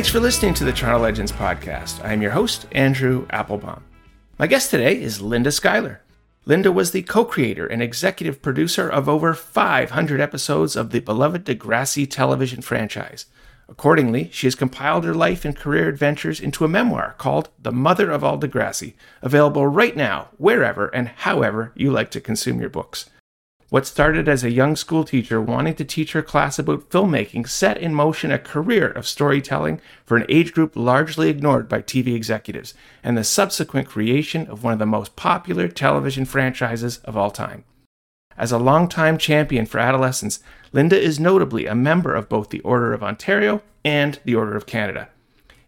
Thanks for listening to the Toronto Legends podcast. I am your host, Andrew Applebaum. My guest today is Linda Schuyler. Linda was the co creator and executive producer of over 500 episodes of the beloved Degrassi television franchise. Accordingly, she has compiled her life and career adventures into a memoir called The Mother of All Degrassi, available right now, wherever and however you like to consume your books. What started as a young school teacher wanting to teach her class about filmmaking set in motion a career of storytelling for an age group largely ignored by TV executives, and the subsequent creation of one of the most popular television franchises of all time. As a longtime champion for adolescents, Linda is notably a member of both the Order of Ontario and the Order of Canada.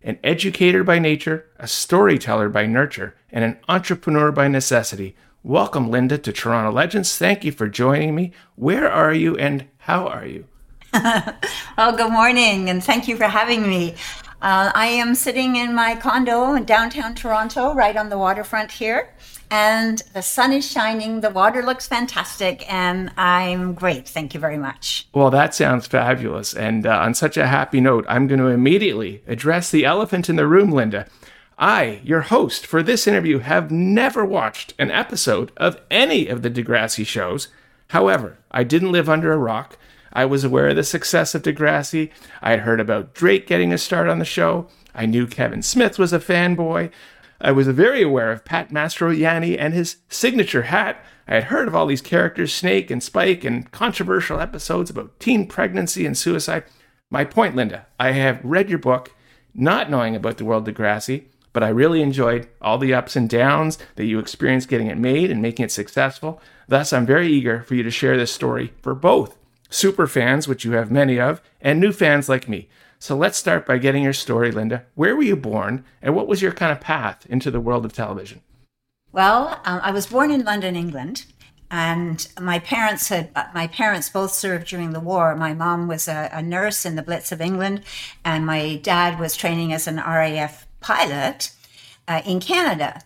An educator by nature, a storyteller by nurture, and an entrepreneur by necessity, Welcome, Linda, to Toronto Legends. Thank you for joining me. Where are you and how are you? well, good morning, and thank you for having me. Uh, I am sitting in my condo in downtown Toronto, right on the waterfront here, and the sun is shining. The water looks fantastic, and I'm great. Thank you very much. Well, that sounds fabulous. And uh, on such a happy note, I'm going to immediately address the elephant in the room, Linda. I, your host for this interview, have never watched an episode of any of the Degrassi shows. However, I didn't live under a rock. I was aware of the success of Degrassi. I had heard about Drake getting a start on the show. I knew Kevin Smith was a fanboy. I was very aware of Pat Mastroianni and his signature hat. I had heard of all these characters, Snake and Spike, and controversial episodes about teen pregnancy and suicide. My point, Linda, I have read your book, not knowing about the world Degrassi but I really enjoyed all the ups and downs that you experienced getting it made and making it successful. Thus, I'm very eager for you to share this story for both super fans, which you have many of, and new fans like me. So let's start by getting your story, Linda. Where were you born, and what was your kind of path into the world of television? Well, um, I was born in London, England, and my parents had uh, my parents both served during the war. My mom was a, a nurse in the Blitz of England, and my dad was training as an RAF pilot uh, in Canada.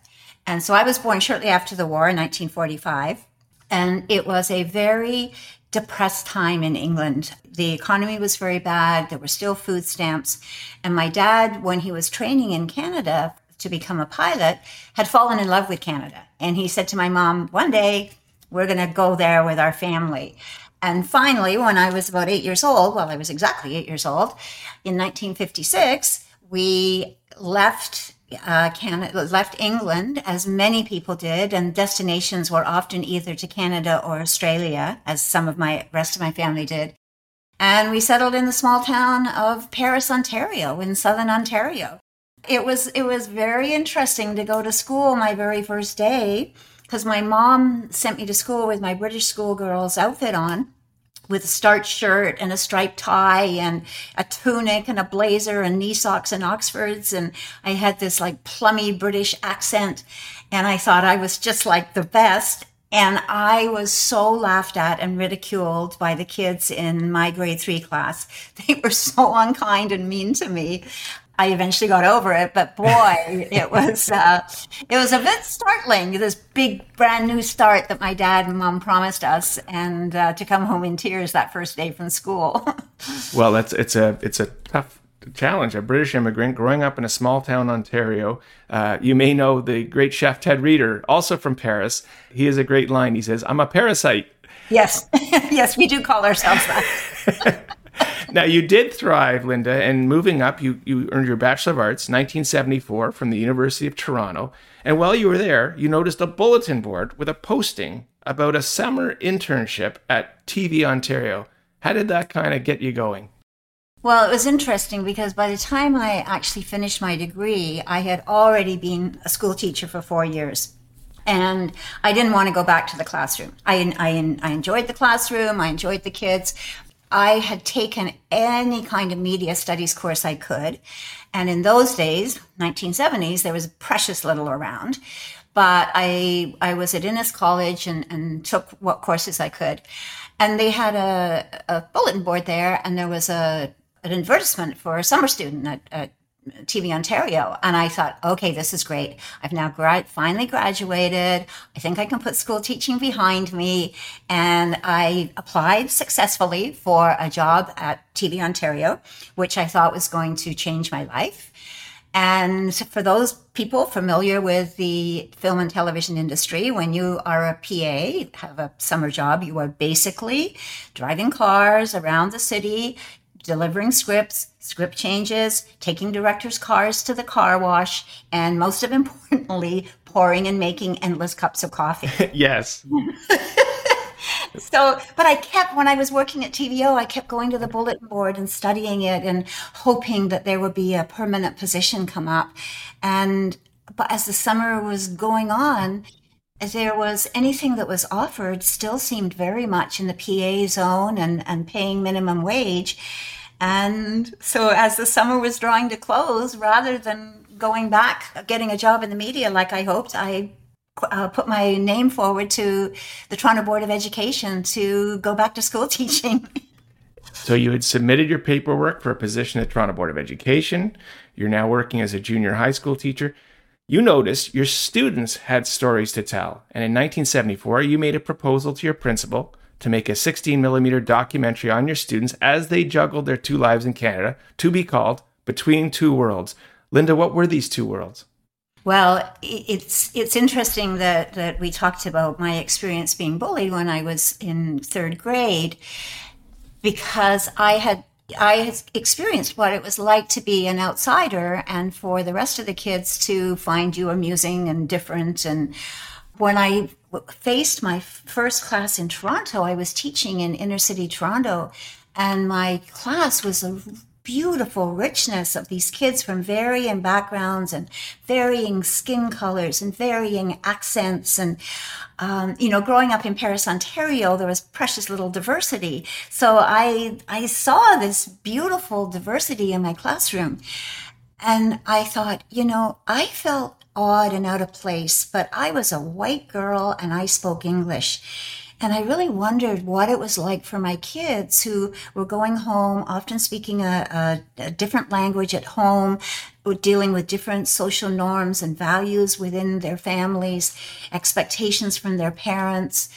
And so I was born shortly after the war in 1945. And it was a very depressed time in England. The economy was very bad. There were still food stamps. And my dad, when he was training in Canada to become a pilot, had fallen in love with Canada. And he said to my mom, one day we're going to go there with our family. And finally, when I was about eight years old, well, I was exactly eight years old, in 1956, we left uh, Canada, left England, as many people did, and destinations were often either to Canada or Australia, as some of my rest of my family did. And we settled in the small town of Paris, Ontario, in southern Ontario. It was it was very interesting to go to school my very first day because my mom sent me to school with my British schoolgirl's outfit on with a starched shirt and a striped tie and a tunic and a blazer and knee socks and Oxfords. And I had this like plummy British accent. And I thought I was just like the best. And I was so laughed at and ridiculed by the kids in my grade three class. They were so unkind and mean to me. I eventually got over it, but boy, it was uh, it was a bit startling. This big brand new start that my dad and mom promised us, and uh, to come home in tears that first day from school. well, that's it's a it's a tough challenge. A British immigrant growing up in a small town, Ontario. Uh, you may know the great chef Ted Reader, also from Paris. He has a great line. He says, "I'm a parasite." Yes, yes, we do call ourselves that. now you did thrive, Linda, and moving up, you you earned your Bachelor of Arts 1974 from the University of Toronto. And while you were there, you noticed a bulletin board with a posting about a summer internship at TV Ontario. How did that kind of get you going? Well, it was interesting because by the time I actually finished my degree, I had already been a school teacher for four years. And I didn't want to go back to the classroom. I, I, I enjoyed the classroom, I enjoyed the kids, I had taken any kind of media studies course I could. And in those days, 1970s, there was precious little around. But I, I was at Innis College and, and took what courses I could. And they had a, a bulletin board there, and there was a, an advertisement for a summer student at, at TV Ontario. And I thought, okay, this is great. I've now gra- finally graduated. I think I can put school teaching behind me. And I applied successfully for a job at TV Ontario, which I thought was going to change my life. And for those people familiar with the film and television industry, when you are a PA, have a summer job, you are basically driving cars around the city, delivering scripts, script changes, taking directors' cars to the car wash, and most of importantly, pouring and making endless cups of coffee. yes. so, but I kept, when I was working at TVO, I kept going to the bulletin board and studying it and hoping that there would be a permanent position come up. And, but as the summer was going on, there was anything that was offered still seemed very much in the PA zone and, and paying minimum wage. And so as the summer was drawing to close, rather than going back, getting a job in the media like I hoped, I uh, put my name forward to the Toronto Board of Education to go back to school teaching. so you had submitted your paperwork for a position at Toronto Board of Education. You're now working as a junior high school teacher. You noticed your students had stories to tell, and in 1974, you made a proposal to your principal to make a 16 millimeter documentary on your students as they juggled their two lives in Canada to be called Between Two Worlds. Linda, what were these two worlds? Well, it's it's interesting that that we talked about my experience being bullied when I was in third grade, because I had I had experienced what it was like to be an outsider, and for the rest of the kids to find you amusing and different. And when I faced my first class in Toronto, I was teaching in inner city Toronto, and my class was a beautiful richness of these kids from varying backgrounds and varying skin colors and varying accents. And, um, you know, growing up in Paris, Ontario, there was precious little diversity. So I, I saw this beautiful diversity in my classroom. And I thought, you know, I felt odd and out of place, but I was a white girl and I spoke English. And I really wondered what it was like for my kids who were going home, often speaking a, a, a different language at home, dealing with different social norms and values within their families, expectations from their parents.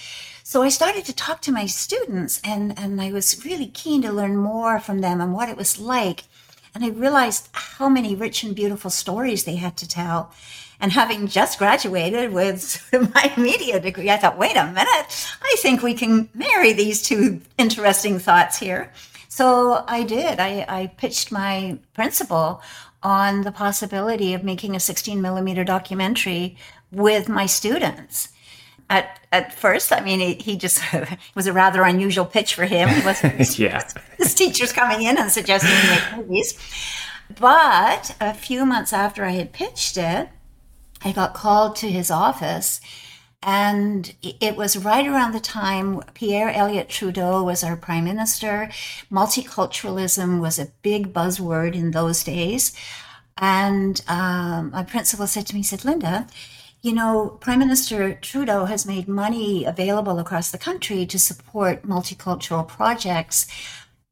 So I started to talk to my students and, and I was really keen to learn more from them and what it was like. And I realized how many rich and beautiful stories they had to tell. And having just graduated with my media degree, I thought, wait a minute, I think we can marry these two interesting thoughts here. So I did. I, I pitched my principal on the possibility of making a 16 millimeter documentary with my students. At, at first, I mean, he, he just was a rather unusual pitch for him. He wasn't yeah. his teachers coming in and suggesting he make movies. But a few months after I had pitched it, I got called to his office. And it was right around the time Pierre Elliott Trudeau was our prime minister. Multiculturalism was a big buzzword in those days. And um, my principal said to me, he said, Linda, you know, Prime Minister Trudeau has made money available across the country to support multicultural projects.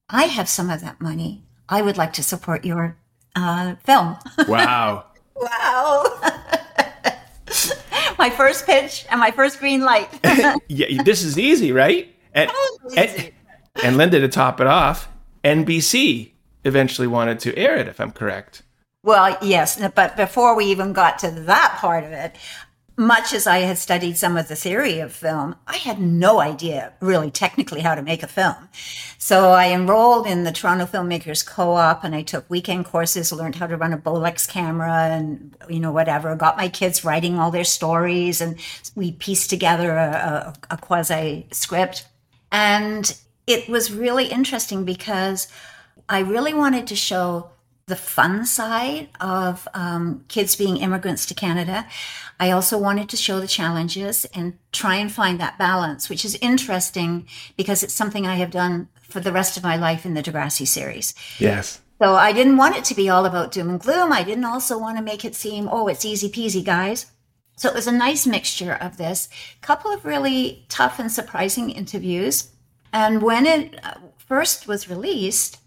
I have some of that money. I would like to support your uh, film. Wow. wow. my first pitch and my first green light. yeah, this is easy, right? And, and, and Linda, to top it off, NBC eventually wanted to air it, if I'm correct. Well, yes, but before we even got to that part of it, much as I had studied some of the theory of film, I had no idea really technically how to make a film. So I enrolled in the Toronto Filmmakers Co-op and I took weekend courses, learned how to run a Bolex camera and, you know, whatever, got my kids writing all their stories and we pieced together a, a, a quasi script. And it was really interesting because I really wanted to show the fun side of um, kids being immigrants to Canada. I also wanted to show the challenges and try and find that balance, which is interesting because it's something I have done for the rest of my life in the Degrassi series. Yes. So I didn't want it to be all about doom and gloom. I didn't also want to make it seem, oh, it's easy peasy, guys. So it was a nice mixture of this. Couple of really tough and surprising interviews. And when it uh, first was released,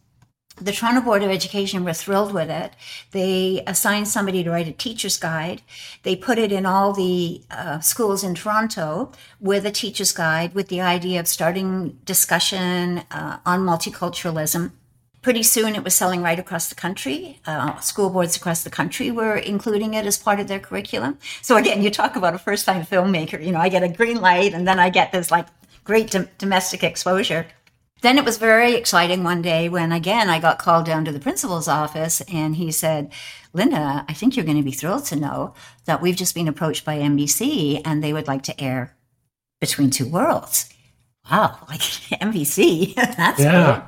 the Toronto Board of Education were thrilled with it. They assigned somebody to write a teacher's guide. They put it in all the uh, schools in Toronto with a teacher's guide with the idea of starting discussion uh, on multiculturalism. Pretty soon it was selling right across the country. Uh, school boards across the country were including it as part of their curriculum. So again, you talk about a first time filmmaker. You know, I get a green light and then I get this like great dom- domestic exposure. Then it was very exciting one day when again I got called down to the principal's office and he said, Linda, I think you're going to be thrilled to know that we've just been approached by NBC and they would like to air Between Two Worlds. Wow, like NBC. That's Yeah.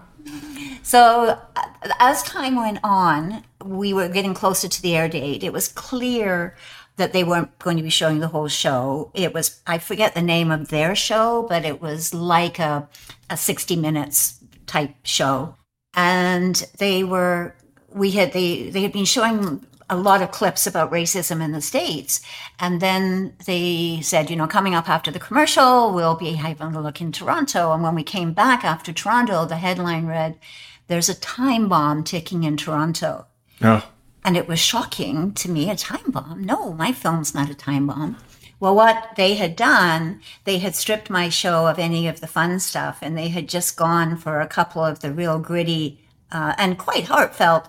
so uh, as time went on, we were getting closer to the air date. It was clear that they weren't going to be showing the whole show. It was I forget the name of their show, but it was like a a 60 minutes type show. And they were we had they they had been showing a lot of clips about racism in the states and then they said you know coming up after the commercial we'll be having a look in toronto and when we came back after toronto the headline read there's a time bomb ticking in toronto Oh, and it was shocking to me a time bomb. No, my film's not a time bomb. Well, what they had done, they had stripped my show of any of the fun stuff and they had just gone for a couple of the real gritty uh, and quite heartfelt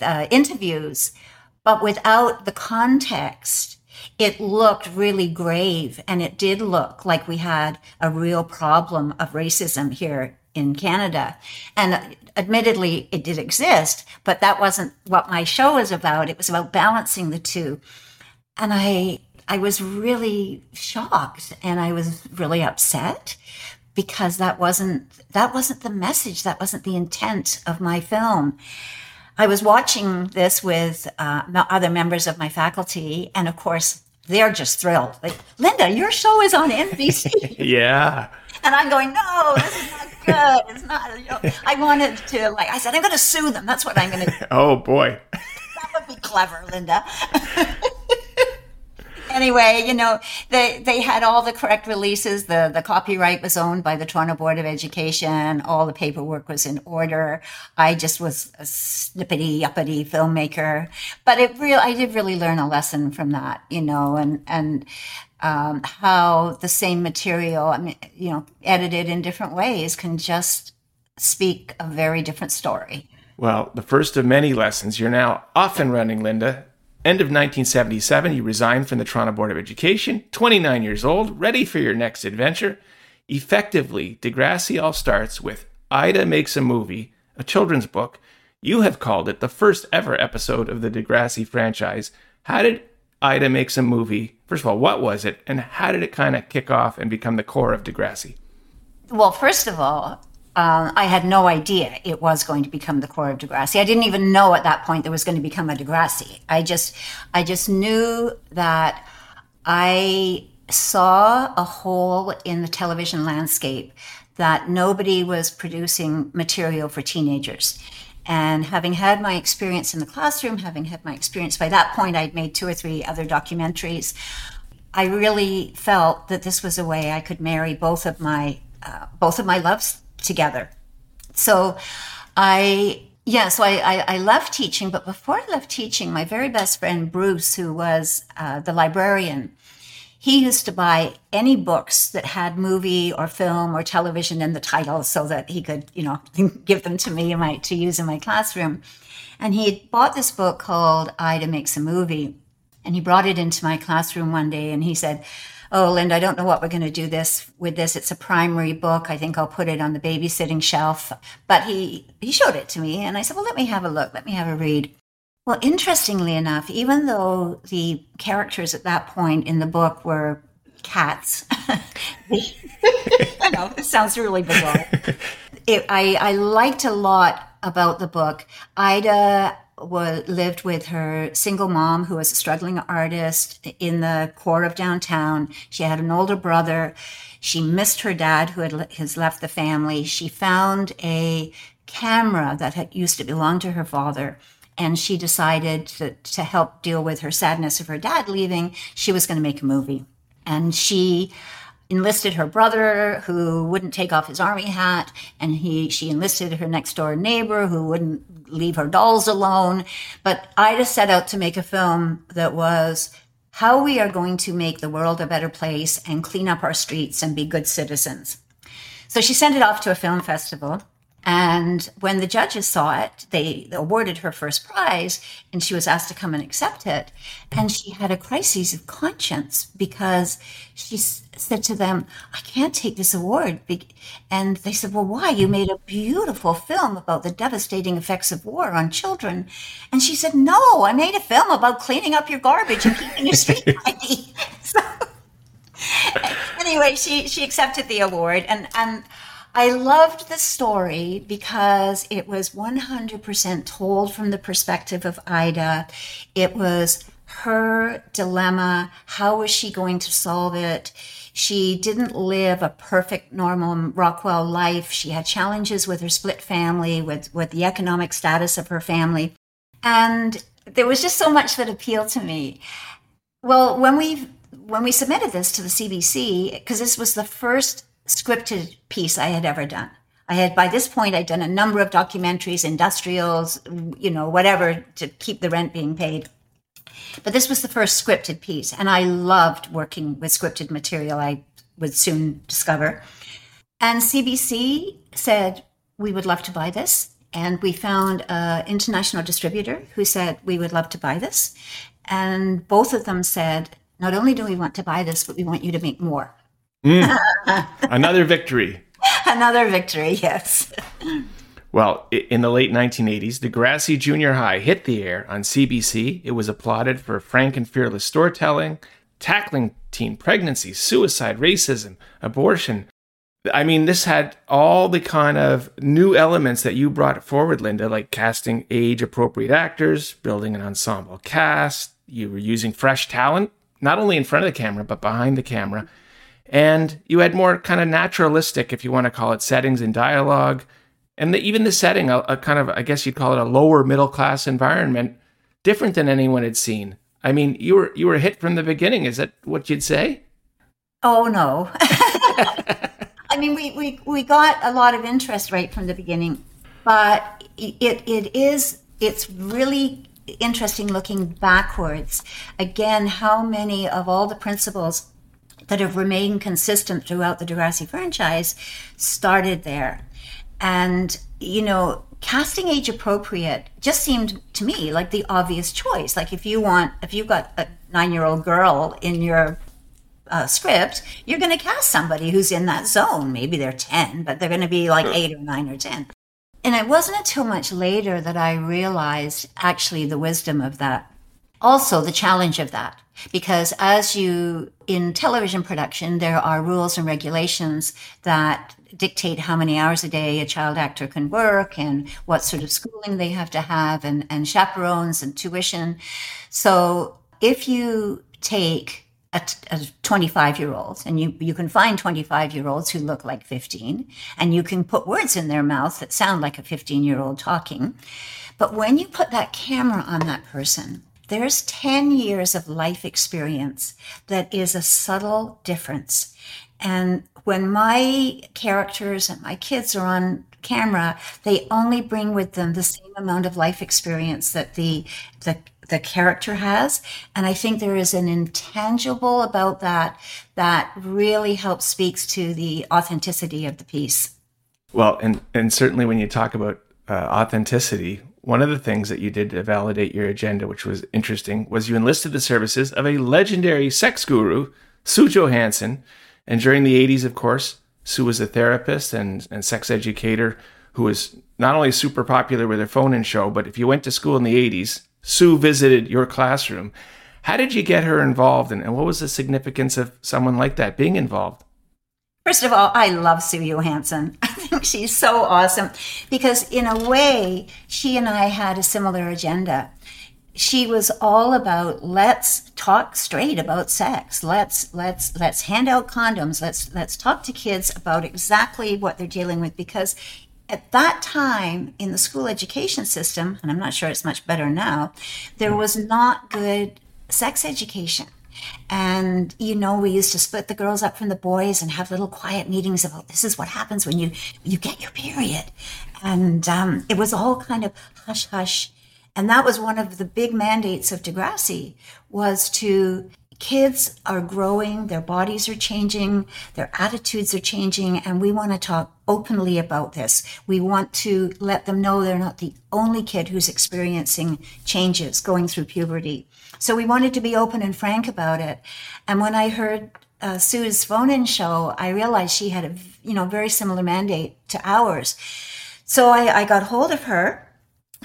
uh, interviews. But without the context, it looked really grave and it did look like we had a real problem of racism here in Canada. And admittedly, it did exist, but that wasn't what my show was about. It was about balancing the two. And I, I was really shocked and I was really upset because that wasn't, that wasn't the message. That wasn't the intent of my film. I was watching this with uh, other members of my faculty, and of course, they're just thrilled. Like, Linda, your show is on NBC. yeah. And I'm going, no, this is not good. It's not. You know, I wanted to, like, I said, I'm going to sue them. That's what I'm going to. Oh boy. That would be clever, Linda. anyway, you know, they they had all the correct releases. The the copyright was owned by the Toronto Board of Education. All the paperwork was in order. I just was a snippety uppity filmmaker, but it real I did really learn a lesson from that, you know, and and um, how the same material, I mean, you know, edited in different ways can just speak a very different story. Well, the first of many lessons. You're now off and running, Linda. End of 1977, you resigned from the Toronto Board of Education, 29 years old, ready for your next adventure. Effectively, Degrassi all starts with Ida Makes a Movie, a children's book. You have called it the first ever episode of the Degrassi franchise. How did Ida Makes a Movie, first of all, what was it, and how did it kind of kick off and become the core of Degrassi? Well, first of all, um, I had no idea it was going to become the core of Degrassi. I didn't even know at that point there was going to become a Degrassi. I just, I just knew that I saw a hole in the television landscape that nobody was producing material for teenagers. And having had my experience in the classroom, having had my experience by that point, I'd made two or three other documentaries. I really felt that this was a way I could marry both of my uh, both of my loves together. So I yeah, so I, I, I left teaching, but before I left teaching, my very best friend Bruce, who was uh, the librarian, he used to buy any books that had movie or film or television in the title so that he could, you know, give them to me my, to use in my classroom. And he had bought this book called Ida Makes a Movie. And he brought it into my classroom one day and he said, Oh, Linda, I don't know what we're going to do this with this. It's a primary book. I think I'll put it on the babysitting shelf. But he, he showed it to me and I said, Well, let me have a look. Let me have a read. Well, interestingly enough, even though the characters at that point in the book were cats, I know, it sounds really bizarre. It, I, I liked a lot about the book. Ida was, lived with her single mom, who was a struggling artist in the core of downtown. She had an older brother. She missed her dad, who had, has left the family. She found a camera that had used to belong to her father and she decided to, to help deal with her sadness of her dad leaving she was going to make a movie. And she enlisted her brother who wouldn't take off his army hat and he she enlisted her next door neighbor who wouldn't leave her dolls alone. But ida set out to make a film that was how we are going to make the world a better place and clean up our streets and be good citizens. So she sent it off to a film festival and when the judges saw it, they awarded her first prize and she was asked to come and accept it. And she had a crisis of conscience because she said to them, I can't take this award. And they said, Well, why? You made a beautiful film about the devastating effects of war on children. And she said, No, I made a film about cleaning up your garbage and keeping your street tidy. so, anyway, she, she accepted the award. And, and, I loved the story because it was 100% told from the perspective of Ida. It was her dilemma. How was she going to solve it? She didn't live a perfect, normal Rockwell life. She had challenges with her split family, with, with the economic status of her family. And there was just so much that appealed to me. Well, when we when we submitted this to the CBC, because this was the first scripted piece I had ever done. I had, by this point, I'd done a number of documentaries, industrials, you know, whatever to keep the rent being paid. But this was the first scripted piece. And I loved working with scripted material, I would soon discover. And CBC said, we would love to buy this. And we found an international distributor who said, we would love to buy this. And both of them said, not only do we want to buy this, but we want you to make more. Mm. Another victory. Another victory, yes. Well, in the late 1980s, Degrassi Junior High hit the air on CBC. It was applauded for frank and fearless storytelling, tackling teen pregnancy, suicide, racism, abortion. I mean, this had all the kind of new elements that you brought forward, Linda, like casting age appropriate actors, building an ensemble cast. You were using fresh talent, not only in front of the camera, but behind the camera. And you had more kind of naturalistic, if you want to call it, settings and dialogue. And the, even the setting, a, a kind of, I guess you'd call it a lower middle class environment, different than anyone had seen. I mean, you were you were hit from the beginning. Is that what you'd say? Oh no. I mean, we, we we got a lot of interest right from the beginning, but it it is it's really interesting looking backwards. Again, how many of all the principles that have remained consistent throughout the Degrassi franchise started there. And, you know, casting age appropriate just seemed to me like the obvious choice. Like if you want, if you've got a nine year old girl in your uh, script, you're going to cast somebody who's in that zone. Maybe they're 10, but they're going to be like eight or nine or 10. And it wasn't until much later that I realized actually the wisdom of that. Also, the challenge of that because as you in television production there are rules and regulations that dictate how many hours a day a child actor can work and what sort of schooling they have to have and, and chaperones and tuition. So if you take a, 25 year old and you, you can find 25 year olds who look like 15 and you can put words in their mouth that sound like a 15 year old talking but when you put that camera on that person there's 10 years of life experience that is a subtle difference. And when my characters and my kids are on camera, they only bring with them the same amount of life experience that the, the, the character has. And I think there is an intangible about that that really helps speaks to the authenticity of the piece. Well, and, and certainly when you talk about uh, authenticity, one of the things that you did to validate your agenda, which was interesting, was you enlisted the services of a legendary sex guru, Sue Johanson. And during the 80s, of course, Sue was a therapist and, and sex educator who was not only super popular with her phone in show, but if you went to school in the 80s, Sue visited your classroom. How did you get her involved, and, and what was the significance of someone like that being involved? First of all, I love Sue Johanson. I think she's so awesome because, in a way, she and I had a similar agenda. She was all about let's talk straight about sex. Let's let's let's hand out condoms. Let's let's talk to kids about exactly what they're dealing with because at that time in the school education system, and I'm not sure it's much better now, there was not good sex education And, you know, we used to split the girls up from the boys and have little quiet meetings about this is what happens when you, you get your period. And um, it was all kind of hush hush. And that was one of the big mandates of Degrassi was to kids are growing, their bodies are changing, their attitudes are changing, and we want to talk openly about this. We want to let them know they're not the only kid who's experiencing changes going through puberty. So we wanted to be open and frank about it. And when I heard uh, Sue's phone-in show, I realized she had a you know very similar mandate to ours. So I, I got hold of her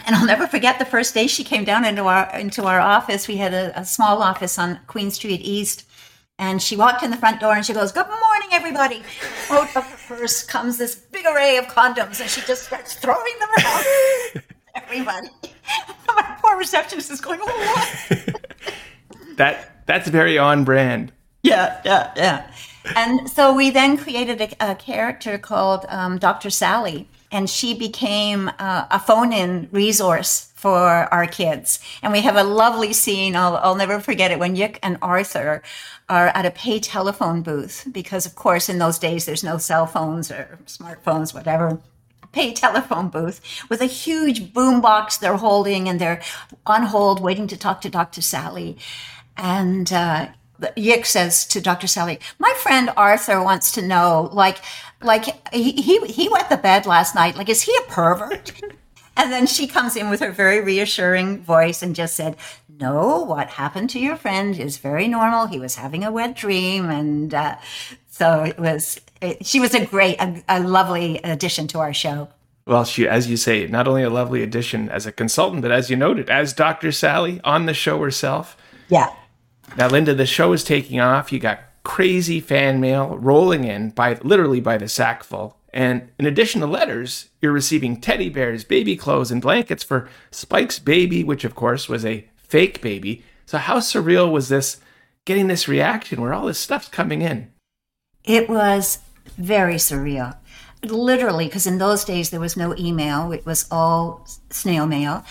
and I'll never forget the first day she came down into our into our office. We had a, a, small office on Queen Street East, and she walked in the front door and she goes, "Good morning, everybody." Out of her purse comes this big array of condoms, and she just starts throwing them around. everybody, my poor receptionist is going, "Oh, what?" that that's very on brand. Yeah, yeah, yeah. And so we then created a, a character called um, Dr. Sally and she became uh, a phone-in resource for our kids. And we have a lovely scene. I'll, I'll never forget it when Yick and Arthur are at a pay telephone booth because, of course, in those days there's no cell phones or smartphones, whatever. Pay telephone booth with a huge boom box they're holding, and they're on hold waiting to talk to Dr. Sally. And uh, Yick says to Dr. Sally, "My friend Arthur wants to know, like, like he he, he wet the bed last night. Like, is he a pervert?" and then she comes in with her very reassuring voice and just said, "No, what happened to your friend is very normal. He was having a wet dream, and uh, so it was. It, she was a great, a, a lovely addition to our show." Well, she, as you say, not only a lovely addition as a consultant, but as you noted, as Dr. Sally on the show herself. Yeah. Now, Linda, the show is taking off. You got crazy fan mail rolling in by literally by the sackful. And in addition to letters, you're receiving teddy bears, baby clothes, and blankets for Spike's baby, which of course was a fake baby. So, how surreal was this getting this reaction where all this stuff's coming in? It was very surreal. Literally, because in those days there was no email, it was all snail mail.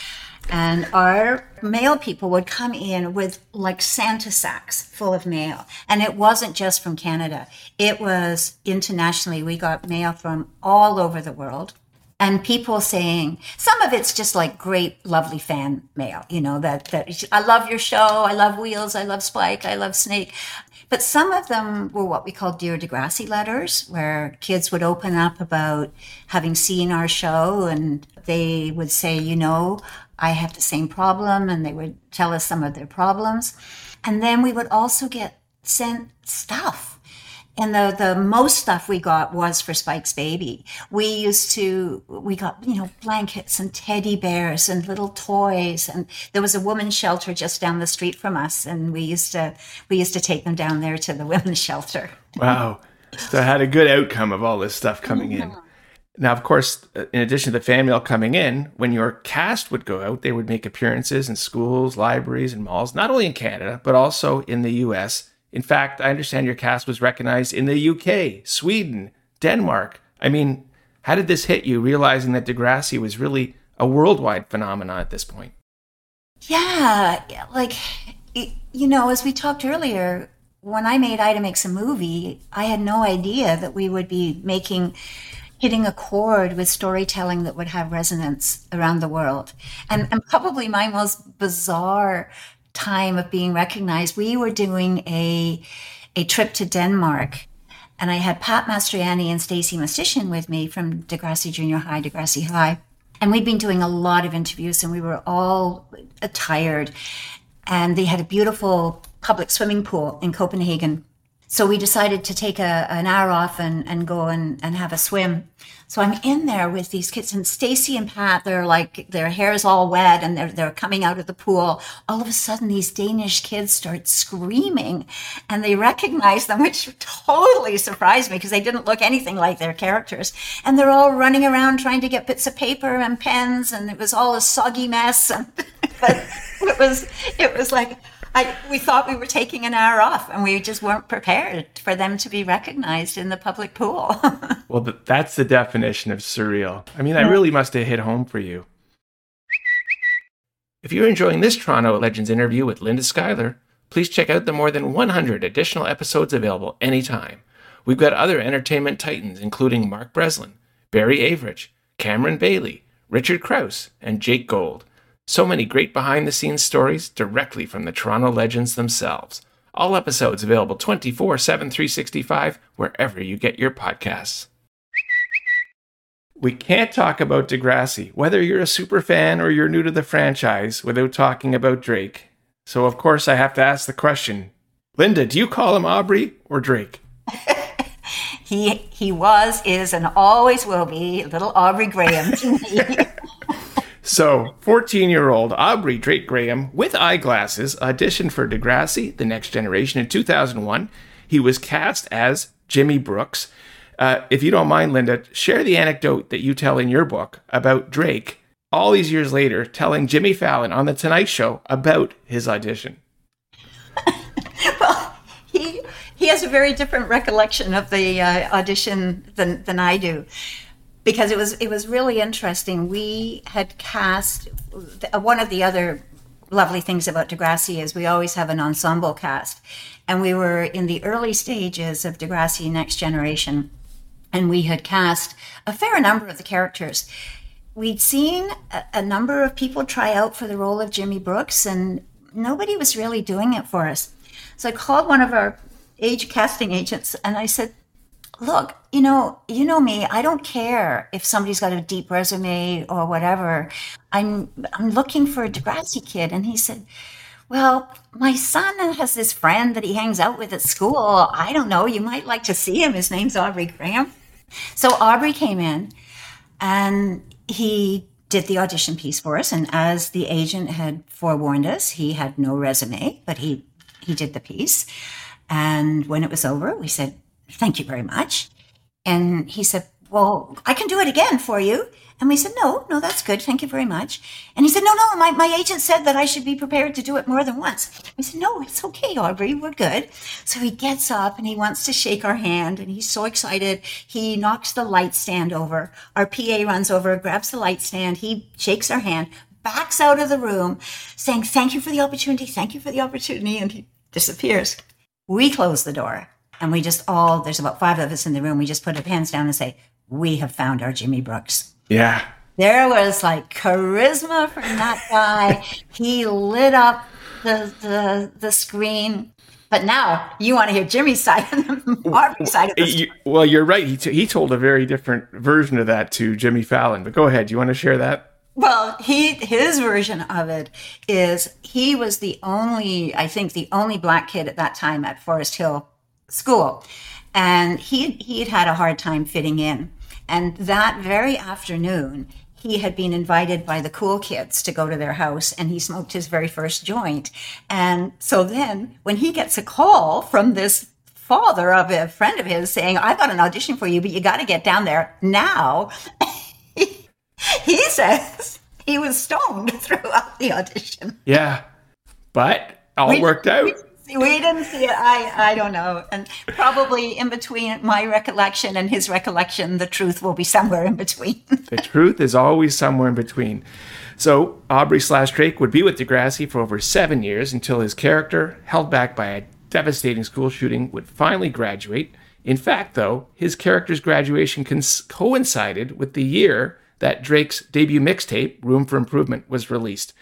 And our mail people would come in with like Santa sacks full of mail. And it wasn't just from Canada, it was internationally. We got mail from all over the world. And people saying some of it's just like great, lovely fan mail, you know, that, that I love your show, I love Wheels, I love Spike, I love Snake. But some of them were what we call Dear Degrassi letters, where kids would open up about having seen our show and they would say, you know, I have the same problem, and they would tell us some of their problems. And then we would also get sent stuff. And the, the most stuff we got was for Spike's baby. We used to, we got, you know, blankets and teddy bears and little toys. And there was a women's shelter just down the street from us. And we used to, we used to take them down there to the women's shelter. Wow. So I had a good outcome of all this stuff coming in. Now, of course, in addition to the fan mail coming in, when your cast would go out, they would make appearances in schools, libraries, and malls, not only in Canada, but also in the US. In fact, I understand your cast was recognized in the UK, Sweden, Denmark. I mean, how did this hit you, realizing that Degrassi was really a worldwide phenomenon at this point? Yeah, like, you know, as we talked earlier, when I made Ida Makes a Movie, I had no idea that we would be making hitting a chord with storytelling that would have resonance around the world. And, and probably my most bizarre time of being recognized, we were doing a, a trip to Denmark. And I had Pat Mastroianni and Stacie Mistysyn with me from Degrassi Junior High, Degrassi High. And we'd been doing a lot of interviews and we were all tired. And they had a beautiful public swimming pool in Copenhagen so we decided to take a, an hour off and, and go and, and have a swim. So I'm in there with these kids and Stacie and Pat, they're like, their hair is all wet and they're, they're coming out of the pool. All of a sudden, these Danish kids start screaming and they recognize them, which totally surprised me because they didn't look anything like their characters. And they're all running around trying to get bits of paper and pens and it was all a soggy mess. And, but it was, it was like, I, we thought we were taking an hour off and we just weren't prepared for them to be recognized in the public pool. well, that's the definition of surreal. I mean, that really must have hit home for you. If you're enjoying this Toronto Legends interview with Linda Schuyler, please check out the more than 100 additional episodes available anytime. We've got other entertainment titans, including Mark Breslin, Barry Avrich, Cameron Bailey, Richard Crouse, and Jake Gold. So many great behind the scenes stories directly from the Toronto legends themselves. All episodes available 24 7 365 wherever you get your podcasts. We can't talk about Degrassi, whether you're a super fan or you're new to the franchise, without talking about Drake. So, of course, I have to ask the question Linda, do you call him Aubrey or Drake? he he was, is, and always will be little Aubrey Graham to me. So, 14 year old Aubrey Drake Graham with eyeglasses auditioned for Degrassi, The Next Generation in 2001. He was cast as Jimmy Brooks. Uh, if you don't mind, Linda, share the anecdote that you tell in your book about Drake all these years later telling Jimmy Fallon on The Tonight Show about his audition. well, he, he has a very different recollection of the uh, audition than, than I do because it was it was really interesting. We had cast uh, one of the other lovely things about Degrassi is we always have an ensemble cast, and we were in the early stages of Degrassi Next Generation, and we had cast a fair number of the characters. We'd seen a, a number of people try out for the role of Jimmy Brooks, and nobody was really doing it for us. So I called one of our age casting agents and I said, look, you know, you know me. I don't care if somebody's got a deep resume or whatever. I'm I'm looking for a Degrassi kid, and he said, "Well, my son has this friend that he hangs out with at school. I don't know. You might like to see him. His name's Aubrey Graham." So Aubrey came in, and he did the audition piece for us. And as the agent had forewarned us, he had no resume, but he he did the piece. And when it was over, we said, thank you very much. And he said, well, I can do it again for you. And we said, no, no, that's good. Thank you very much. And he said, no, no, my, my agent said that I should be prepared to do it more than once. We said, no, it's okay, Aubrey. We're good. So he gets up and he wants to shake our hand and he's so excited. He knocks the light stand over. Our PA runs over, grabs the light stand. He shakes our hand, backs out of the room saying, thank you for the opportunity. Thank you for the opportunity. And he disappears. We close the door. And we just all, there's about five of us in the room, we just put our hands down and say, We have found our Jimmy Brooks. Yeah. There was like charisma from that guy. he lit up the, the, the screen. But now you want to hear Jimmy's side and side of the story. Well, you're right. He, t- he told a very different version of that to Jimmy Fallon. But go ahead. Do you want to share that? Well, he his version of it is he was the only, I think, the only black kid at that time at Forest Hill school. And he, he had had a hard time fitting in. And that very afternoon, he had been invited by the cool kids to go to their house and he smoked his very first joint. And so then when he gets a call from this father of a friend of his saying, I've got an audition for you, but you got to get down there now. he says he was stoned throughout the audition. Yeah. But all we, worked out. We, we didn't see it. I, I don't know. And probably in between my recollection and his recollection, the truth will be somewhere in between. the truth is always somewhere in between. So Aubrey slash Drake would be with Degrassi for over seven years until his character, held back by a devastating school shooting, would finally graduate. In fact, though, his character's graduation cons- coincided with the year that Drake's debut mixtape, Room for Improvement, was released.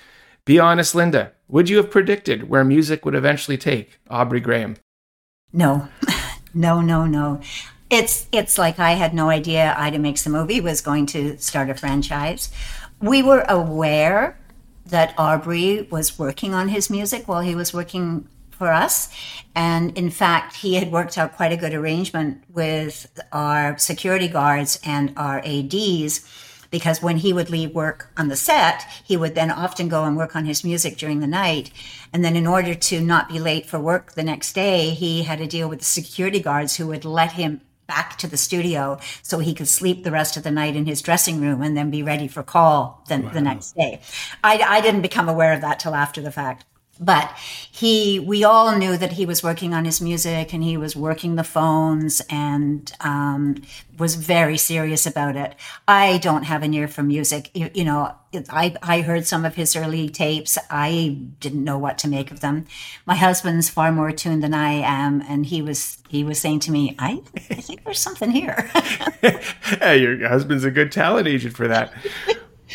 Be honest, Linda. Would you have predicted where music would eventually take Aubrey Graham? No, no, no, no. It's it's like I had no idea Ida Makes the Movie was going to start a franchise. We were aware that Aubrey was working on his music while he was working for us. And in fact, he had worked out quite a good arrangement with our security guards and our ADs because when he would leave work on the set, he would then often go and work on his music during the night. And then in order to not be late for work the next day, he had to deal with the security guards who would let him back to the studio so he could sleep the rest of the night in his dressing room and then be ready for call the, wow. the next day. I, I didn't become aware of that till after the fact. But he we all knew that he was working on his music and he was working the phones and um, was very serious about it. I don't have an ear for music. You, you know I, I heard some of his early tapes. I didn't know what to make of them. My husband's far more tuned than i am and he was he was saying to me i, I think there's something here. Hey, your husband's a good talent agent for that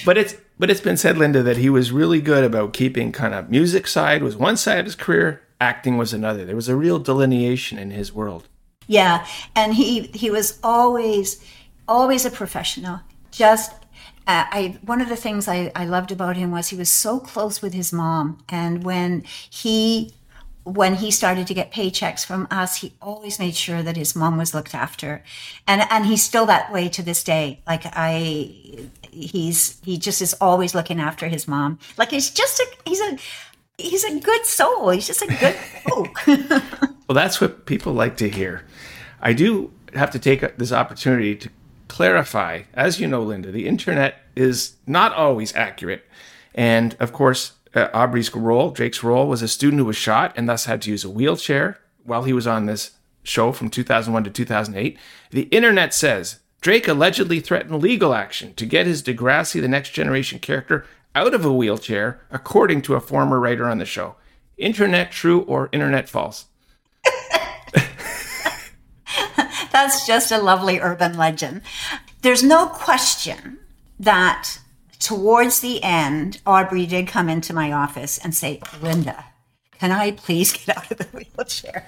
but it's but it's been said, Linda, that he was really good about keeping kind of music side was one side of his career, acting was another. There was a real delineation in his world. Yeah, and he he was always always a professional. Just uh, I one of the things I, I loved about him was he was so close with his mom, and when he when he started to get paychecks from us, he always made sure that his mom was looked after, and and he's still that way to this day. Like I, he's he just is always looking after his mom. Like he's just a he's a he's a good soul. He's just a good folk. well, that's what people like to hear. I do have to take this opportunity to clarify, as you know, Linda, the internet is not always accurate, and of course, uh, Aubrey's role, Drake's role, was a student who was shot and thus had to use a wheelchair while he was on this show from 2001 to 2008. The internet says Drake allegedly threatened legal action to get his Degrassi the Next Generation character out of a wheelchair, according to a former writer on the show. Internet true or internet false? That's just a lovely urban legend. There's no question that towards the end, Aubrey did come into my office and say, Linda, can I please get out of the wheelchair?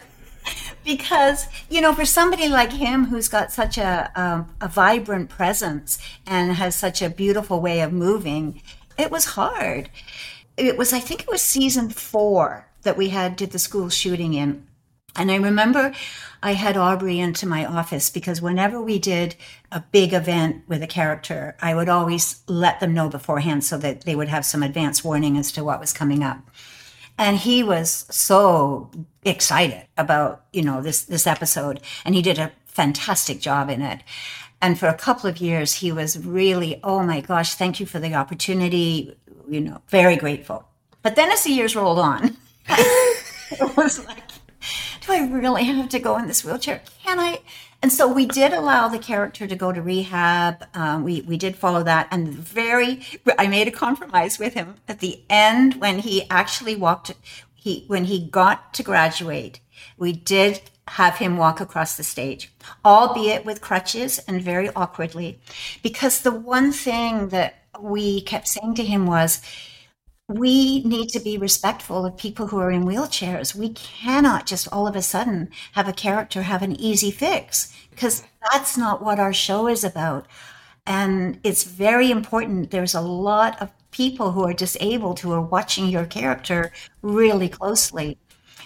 Because you know for somebody like him who's got such a, um, a vibrant presence and has such a beautiful way of moving it was hard it was i think it was season four that we had did the school shooting in and I remember I had Aubrey into my office because whenever we did a big event with a character, I would always let them know beforehand so that they would have some advance warning as to what was coming up. And he was so excited about, you know, this this episode and he did a fantastic job in it. And for a couple of years he was really, oh my gosh, thank you for the opportunity, you know, very grateful. But then as the years rolled on, it was like do I really have to go in this wheelchair? Can I? And so we did allow the character to go to rehab. Um, we we did follow that, and very. I made a compromise with him at the end when he actually walked. He when he got to graduate, we did have him walk across the stage, albeit with crutches and very awkwardly, because the one thing that we kept saying to him was we need to be respectful of people who are in wheelchairs. We cannot just all of a sudden have a character have an easy fix because that's not what our show is about. And it's very important. There's a lot of people who are disabled who are watching your character really closely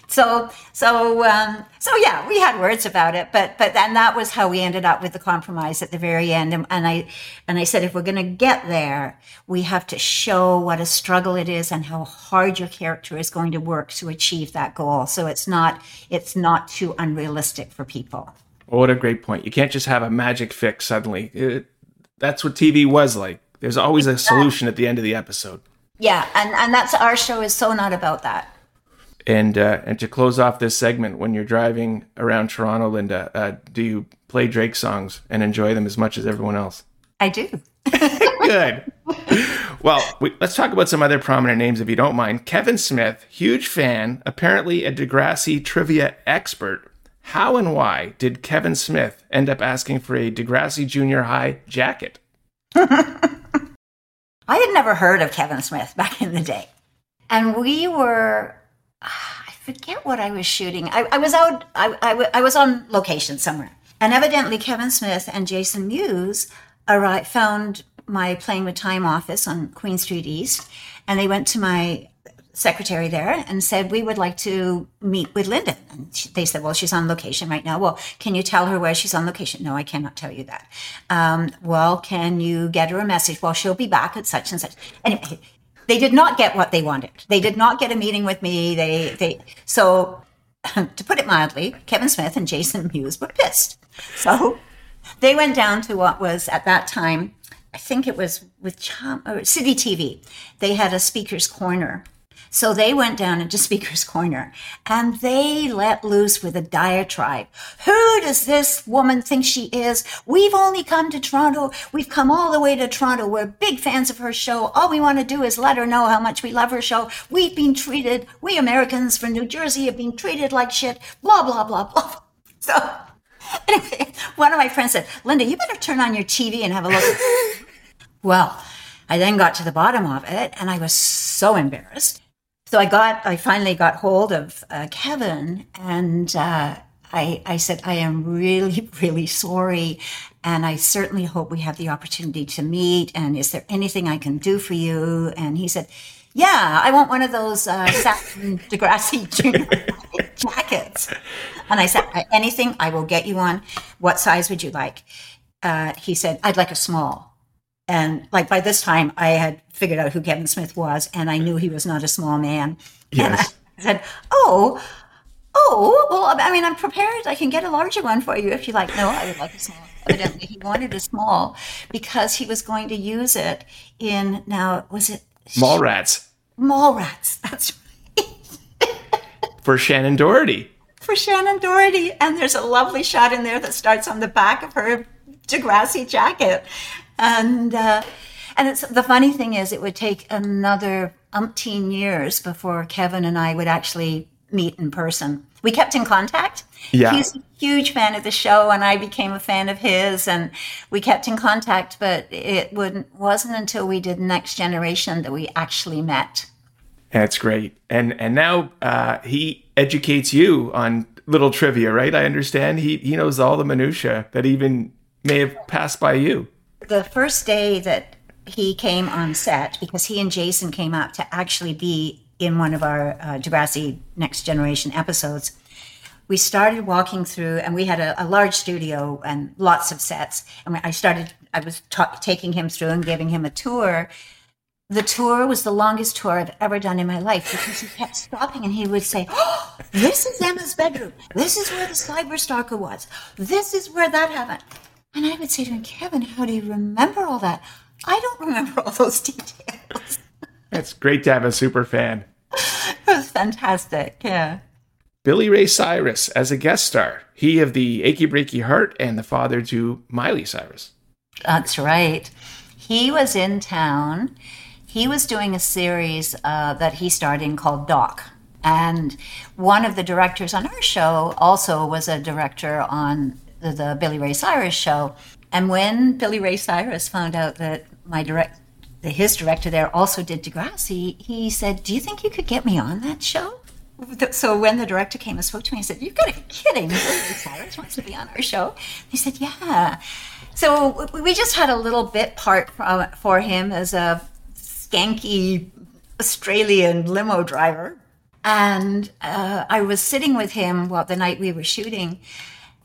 so so um, so yeah, we had words about it, but but then that was how we ended up with the compromise at the very end. And, and I and I said, if we're going to get there, we have to show what a struggle it is and how hard your character is going to work to achieve that goal. So it's not it's not too unrealistic for people. Well, what a great point! You can't just have a magic fix suddenly. It, that's what TV was like. There's always a solution at the end of the episode. Yeah, and and that's our show is so not about that. And uh, and to close off this segment, when you're driving around Toronto, Linda, uh, do you play Drake songs and enjoy them as much as everyone else? I do. Good. Well, we, let's talk about some other prominent names, if you don't mind. Kevin Smith, huge fan, apparently a Degrassi trivia expert. How and why did Kevin Smith end up asking for a Degrassi Junior High jacket? I had never heard of Kevin Smith back in the day. And we were I forget what I was shooting. I, I was out, I, I, I, was on location somewhere. And evidently, Kevin Smith and Jason Mewes arrived, found my Playing with Time office on Queen Street East. And they went to my secretary there and said, We would like to meet with Linda. And she, they said, Well, she's on location right now. Well, can you tell her where she's on location? No, I cannot tell you that. Um, well, can you get her a message? Well, she'll be back at such and such. Anyway, they did not get what they wanted. They did not get a meeting with me. They they so to put it mildly, Kevin Smith and Jason Mewes were pissed. So they went down to what was at that time, I think it was with Chum, or City TV. They had a speaker's corner So they went down into Speaker's Corner and they let loose with a diatribe. Who does this woman think she is? We've only come to Toronto. We've come all the way to Toronto. We're big fans of her show. All we want to do is let her know how much we love her show. We've been treated, we Americans from New Jersey have been treated like shit. Blah, blah, blah, blah. So anyway, one of my friends said, Linda, you better turn on your TV and have a look. well, I then got to the bottom of it and I was so embarrassed. So I got, I finally got hold of uh, Kevin and uh, I, I said, I am really, really sorry. And I certainly hope we have the opportunity to meet. And is there anything I can do for you? And he said, yeah, I want one of those uh, satin Degrassi jackets. And I said, anything, I will get you one. What size would you like? Uh, he said, I'd like a small. And like by this time, I had figured out who Kevin Smith was, and I knew he was not a small man. Yes. I said, "Oh, oh, well, I mean, I'm prepared. I can get a larger one for you if you like." No, I would like a small. Evidently, he wanted a small because he was going to use it in now. Was it Mallrats? Mallrats. That's right. For Shannen Doherty. For Shannen Doherty, and there's a lovely shot in there that starts on the back of her Degrassi jacket and uh, and it's the funny thing is, it would take another umpteen years before Kevin and I would actually meet in person. We kept in contact. Yeah. He's a huge fan of the show, and I became a fan of his, and we kept in contact. But it wouldn't, wasn't until we did Next Generation that we actually met. That's great. And and now uh, he educates you on little trivia, right? I understand he he knows all the minutia that even may have passed by you the first day that he came on set, because he and Jason came out to actually be in one of our uh, Degrassi Next Generation episodes, we started walking through, and we had a, a large studio and lots of sets. And I started, I was ta- taking him through and giving him a tour. The tour was the longest tour I've ever done in my life because he kept stopping and he would say, oh, This is Emma's bedroom. This is where the cyber stalker was. This is where that happened. And I would say to him, Kevin, how do you remember all that? I don't remember all those details. It's great to have a super fan. it was fantastic. Yeah. Billy Ray Cyrus as a guest star. He of the Achy Breaky Heart and the father to Miley Cyrus. That's right. He was in town. He was doing a series uh, that he starred in called Doc. And one of the directors on our show also was a director on the, the Billy Ray Cyrus show. And when Billy Ray Cyrus found out that my direct, his director there also did Degrassi, he said, "Do you think you could get me on that show?" So when the director came and spoke to me, he said, "You've got to be kidding! Billy Ray Cyrus wants to be on our show." He said, "Yeah." So we just had a little bit part for him as a skanky Australian limo driver. And uh, I was sitting with him well, the night we were shooting,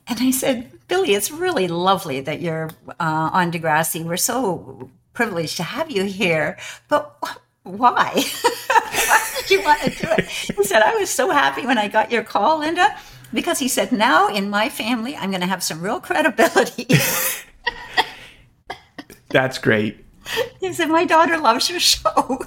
and I said, Billy, it's really lovely that you're uh, on Degrassi. We're so privileged to have you here. But why? why did you want to do it? He said, I was so happy when I got your call, Linda, because he said, now in my family, I'm going to have some real credibility. That's great. He said, my daughter loves your show.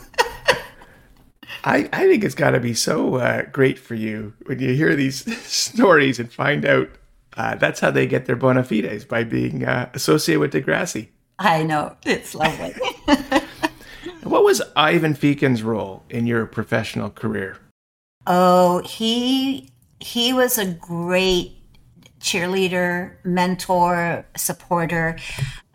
I, I think it's got to be so uh, great for you when you hear these stories and find out uh, that's how they get their bona fides by being uh, associated with Degrassi. I know it's lovely. what was Ivan Fecan's role in your professional career? Oh, he he was a great cheerleader, mentor, supporter.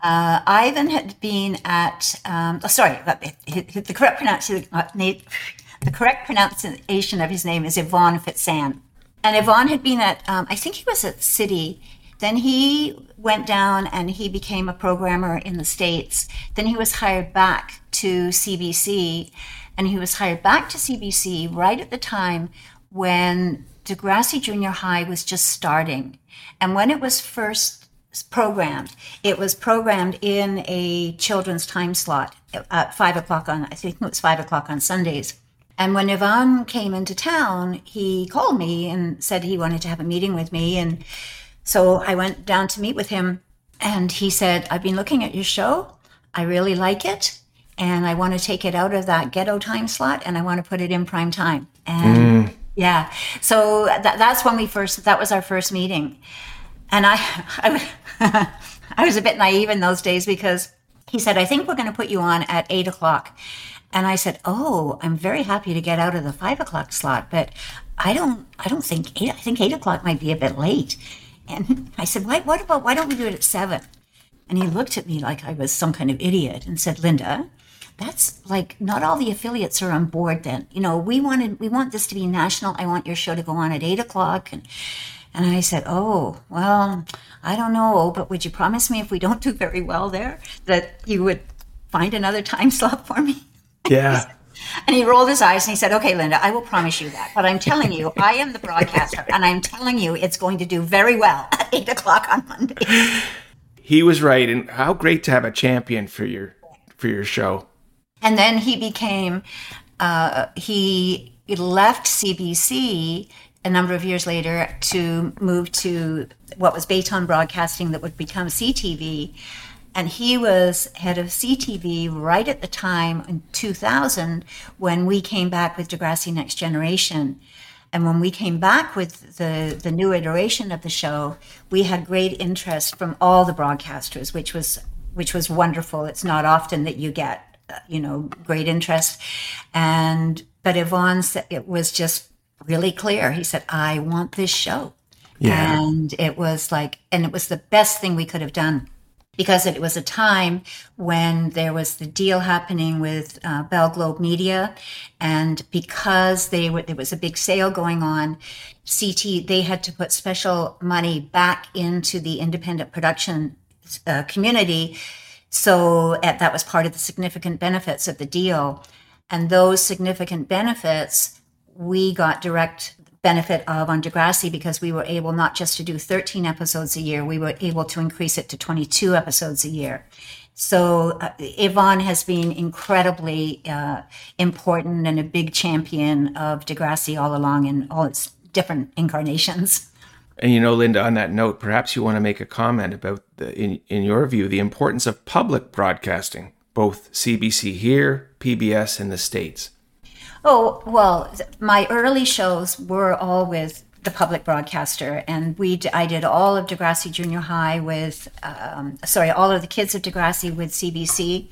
Uh, Ivan had been at um, oh, sorry, the correct pronunciation uh, the correct pronunciation of his name is Yvonne Fitzanne. And Yvonne had been at, um, I think he was at City. Then he went down and he became a programmer in the States. Then he was hired back to CBC. And he was hired back to CBC right at the time when Degrassi Junior High was just starting. And when it was first programmed, it was programmed in a children's time slot at five o'clock on, I think it was five o'clock on Sundays. And when Ivan came into town, he called me and said he wanted to have a meeting with me. And so I went down to meet with him. And he said, I've been looking at your show. I really like it. and I want to take it out of that ghetto time slot and I want to put it in prime time. And mm. yeah, so that's when we first, that was our first meeting. And I, I, I was a bit naive in those days because he said, I think we're going to put you on at eight o'clock. And I said, "Oh, I'm very happy to get out of the five o'clock slot, but I don't, I don't think eight. I think eight o'clock might be a bit late." And I said, "Why? What about? Why don't we do it at 7? And he looked at me like I was some kind of idiot and said, "Linda, that's like not all the affiliates are on board. Then you know we wanted we want this to be national. I want your show to go on at eight o'clock." And and I said, "Oh, well, I don't know, but would you promise me if we don't do very well there that you would find another time slot for me?" Yeah. And he rolled his eyes and he said, Okay, Linda, I will promise you that. But I'm telling you, I am the broadcaster and I'm telling you it's going to do very well at eight o'clock on Monday. He was right. And how great to have a champion for your for your show. And then he became uh, he left CBC a number of years later to move to what was Baton Broadcasting that would become CTV and he was head of CTV right at the time in 2000 when we came back with Degrassi Next Generation. And when we came back with the, the new iteration of the show, we had great interest from all the broadcasters, which was which was wonderful. It's not often that you get, uh, you know, great interest. And but Yvonne said it was just really clear. He said, "I want this show," yeah. and it was like, and it was the best thing we could have done because it was a time when there was the deal happening with uh, Bell Globemedia, and because they were, there was a big sale going on, CT they had to put special money back into the independent production uh, community. So uh, that was part of the significant benefits of the deal, and those significant benefits we got direct benefit of on Degrassi because we were able not just to do 13 episodes a year, we were able to increase it to 22 episodes a year. So uh, Yvon has been incredibly uh, important and a big champion of Degrassi all along in all its different incarnations. And you know, Linda, on that note, perhaps you want to make a comment about, the, in, in your view, the importance of public broadcasting, both CBC here, PBS in the States. Oh, well, my early shows were all with the public broadcaster, and we I did all of Degrassi Junior High with, um, sorry, all of the kids of Degrassi with CBC.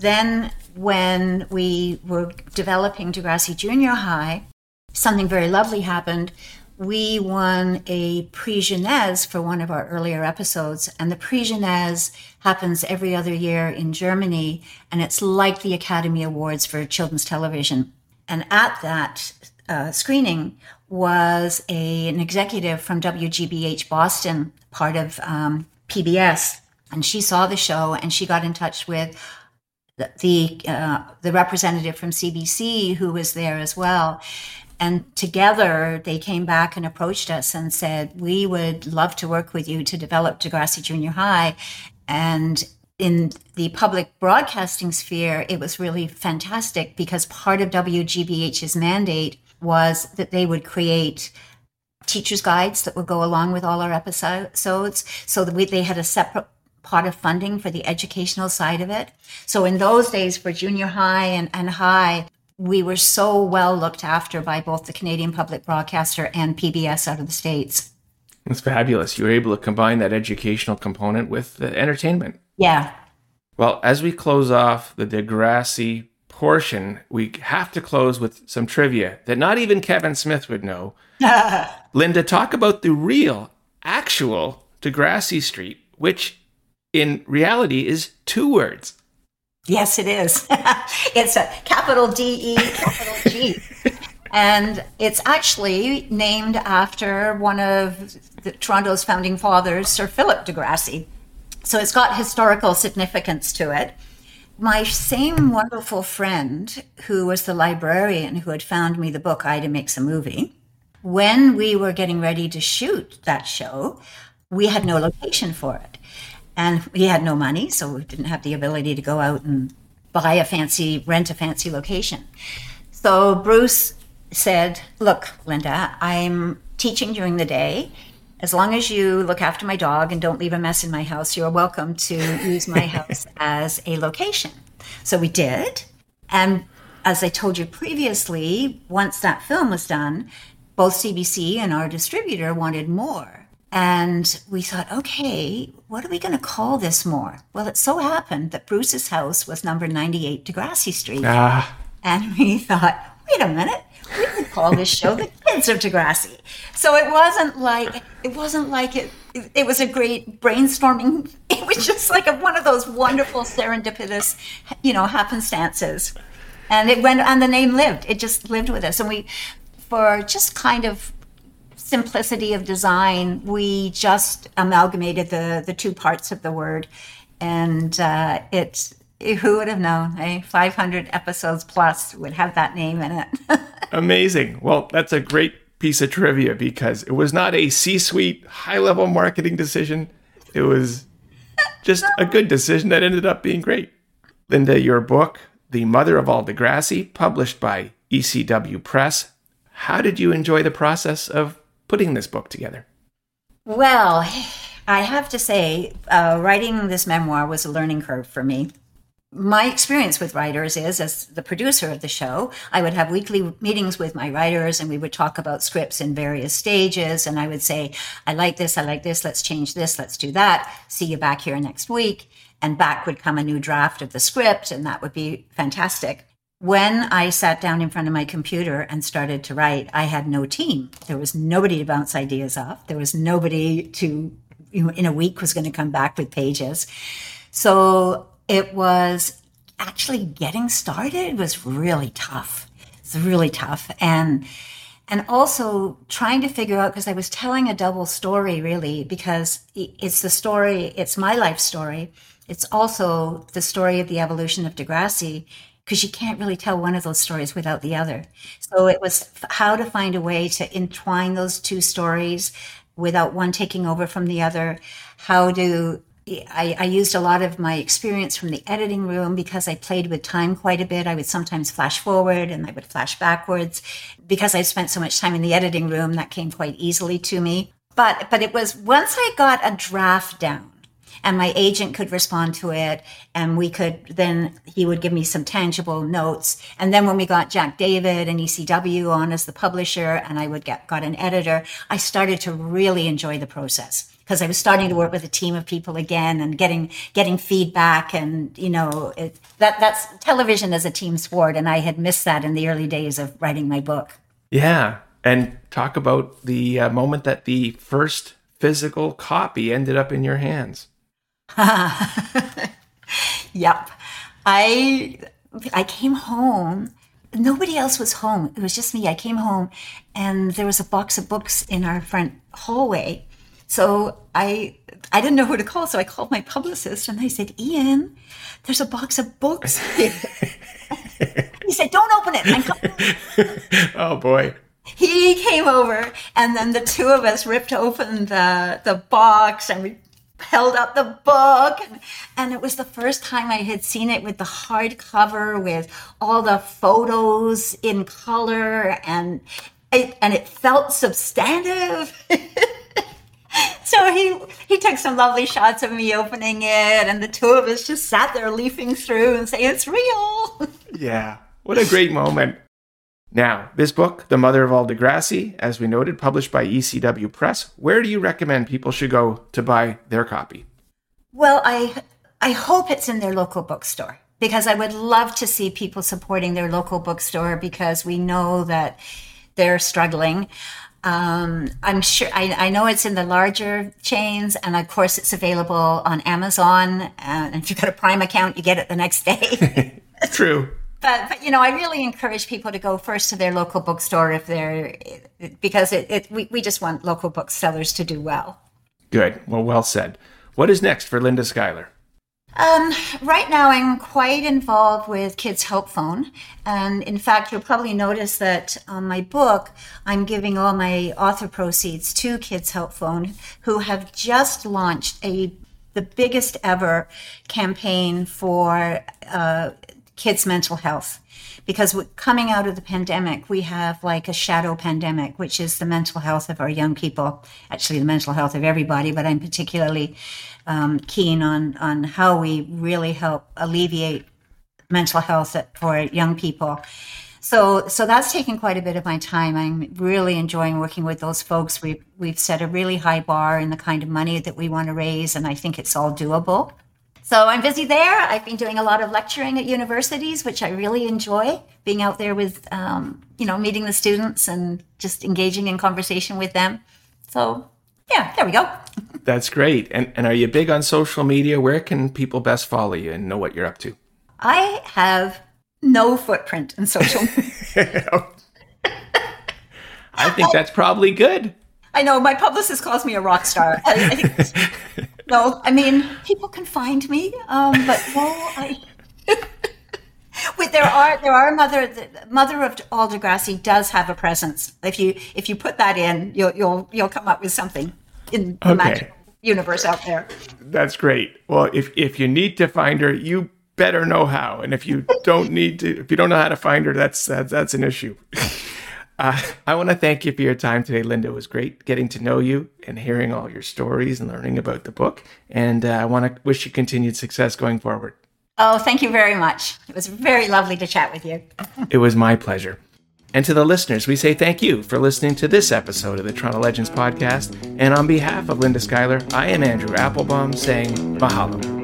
Then, when we were developing Degrassi Junior High, something very lovely happened. We won a Prix Jeunesse for one of our earlier episodes, and the Prix Jeunesse happens every other year in Germany, and it's like the Academy Awards for children's television. And at that uh, screening was a, an executive from WGBH Boston, part of um, PBS. And she saw the show and she got in touch with the the, uh, the representative from CBC who was there as well. And together they came back and approached us and said, We would love to work with you to develop Degrassi Junior High. And in the public broadcasting sphere, it was really fantastic because part of WGBH's mandate was that they would create teachers' guides that would go along with all our episodes so that we, they had a separate pot of funding for the educational side of it. So in those days for junior high and, and high, we were so well looked after by both the Canadian public broadcaster and PBS out of the States. That's fabulous. You were able to combine that educational component with the entertainment. Yeah. Well, as we close off the Degrassi portion, we have to close with some trivia that not even Kevin Smith would know. Linda, talk about the real, actual Degrassi Street, which in reality is two words. Yes, it is. it's a capital D E, capital G. and it's actually named after one of the, Toronto's founding fathers, Sir Philip Degrassi. So it's got historical significance to it. My same wonderful friend, who was the librarian who had found me the book Ida Makes a Movie, when we were getting ready to shoot that show, we had no location for it. And we had no money, so we didn't have the ability to go out and buy a fancy, rent a fancy location. So Bruce said, Look, Linda, I'm teaching during the day as long as you look after my dog and don't leave a mess in my house, you're welcome to use my house as a location. So we did. And as I told you previously, once that film was done, both CBC and our distributor wanted more. And we thought, okay, what are we going to call this more? Well, it so happened that Bruce's house was number 98 Degrassi Street. Ah, And we thought, wait a minute, we could call this show The Kids of Degrassi. So it wasn't like it wasn't like it it was a great brainstorming. It was just like a, one of those wonderful serendipitous, you know, happenstances. And it went and the name lived. It just lived with us. And we for just kind of simplicity of design, we just amalgamated the the two parts of the word, and uh, it. Who would have known? Eh? 500 episodes plus would have that name in it. amazing. Well, that's a great piece of trivia because it was not a C suite, high level marketing decision. It was just a good decision that ended up being great. Linda, your book, The Mother of All Degrassi, published by ECW Press. How did you enjoy the process of putting this book together? Well, I have to say, uh, writing this memoir was a learning curve for me. My experience with writers is, as the producer of the show, I would have weekly meetings with my writers and we would talk about scripts in various stages. And I would say, I like this, I like this, let's change this, let's do that. See you back here next week. And back would come a new draft of the script, and that would be fantastic. When I sat down in front of my computer and started to write, I had no team. There was nobody to bounce ideas off. There was nobody to, you know, in a week was going to come back with pages. So it was actually getting started was really tough. It's really tough. And and also trying to figure out because I was telling a double story really because it's the story, it's my life story. It's also the story of the evolution of Degrassi because you can't really tell one of those stories without the other. So it was how to find a way to entwine those two stories without one taking over from the other, how to I, I, used a lot of my experience from the editing room because I played with time quite a bit. I would sometimes flash forward and I would flash backwards. Because I spent so much time in the editing room, that came quite easily to me. But but it was once I got a draft down and my agent could respond to it and we could then he would give me some tangible notes and then when we got jack david and ecw on as the publisher and i would get got an editor i started to really enjoy the process because I was starting to work with a team of people again and getting getting feedback and you know it, that that's television as a team sport and I had missed that in the early days of writing my book. Yeah, and talk about the uh, moment that the first physical copy ended up in your hands. yep. I I came home. Nobody else was home. It was just me. I came home and there was a box of books in our front hallway. So I I didn't know who to call, so I called my publicist and I said, "Ian, there's a box of books." he said, "Don't open it." Oh boy. He came over, and then the two of us ripped open the the box, and we held up the book and, and, it was the first time i had seen it with the hardcover with all the photos in color and it, and it felt substantive so he he took some lovely shots of me opening it and the two of us just sat there leafing through and saying it's real yeah what a great moment now, this book, The Mother of All Degrassi, as we noted, published by ECW Press, where do you recommend people should go to buy their copy? Well, I I hope it's in their local bookstore because I would love to see people supporting their local bookstore because we know that they're struggling. Um, I'm sure I, I, know it's in the larger chains, and of course, it's available on Amazon. And if you've got a Prime account, you get it the next day. True but, but you know, I really encourage people to go first to their local bookstore if they're because it, it we, we just want local booksellers to do well. Good. Well, well said. What is next for Linda Schuyler? Um, right now, I'm quite involved with Kids Help Phone. And in fact, you'll probably notice that on my book, I'm giving all my author proceeds to Kids Help Phone, who have just launched a the biggest ever campaign for uh, kids' mental health. Because coming out of the pandemic, we have like a shadow pandemic, which is the mental health of our young people, actually, the mental health of everybody, but I'm particularly um, keen on, on how we really help alleviate mental health for young people. So, so that's taken quite a bit of my time. I'm really enjoying working with those folks. We've, we've set a really high bar in the kind of money that we want to raise, and I think it's all doable. So I'm busy there. I've been doing a lot of lecturing at universities, which I really enjoy. Being out there with, um, you know, meeting the students and just engaging in conversation with them. So yeah, there we go. That's great. And and are you big on social media? Where can people best follow you and know what you're up to? I have no footprint in social media. I think that's probably good. I know my publicist calls me a rock star. I, I think, no, I mean people can find me, um, but no, I. Wait, there are there are mother the mother of all Degrassi does have a presence. If you if you put that in, you'll you'll you'll come up with something in the okay. magical universe out there. That's great. Well, if if you need to find her, you better know how. And if you don't need to, if you don't know how to find her, that's that's, that's an issue. Uh, I want to thank you for your time today, Linda. It was great getting to know you and hearing all your stories and learning about the book. And uh, I want to wish you continued success going forward. Oh, thank you very much. It was very lovely to chat with you. it was my pleasure. And to the listeners, we say thank you for listening to this episode of the Toronto Legends podcast. And on behalf of Linda Schuyler, I am Andrew Applebaum saying mahalo.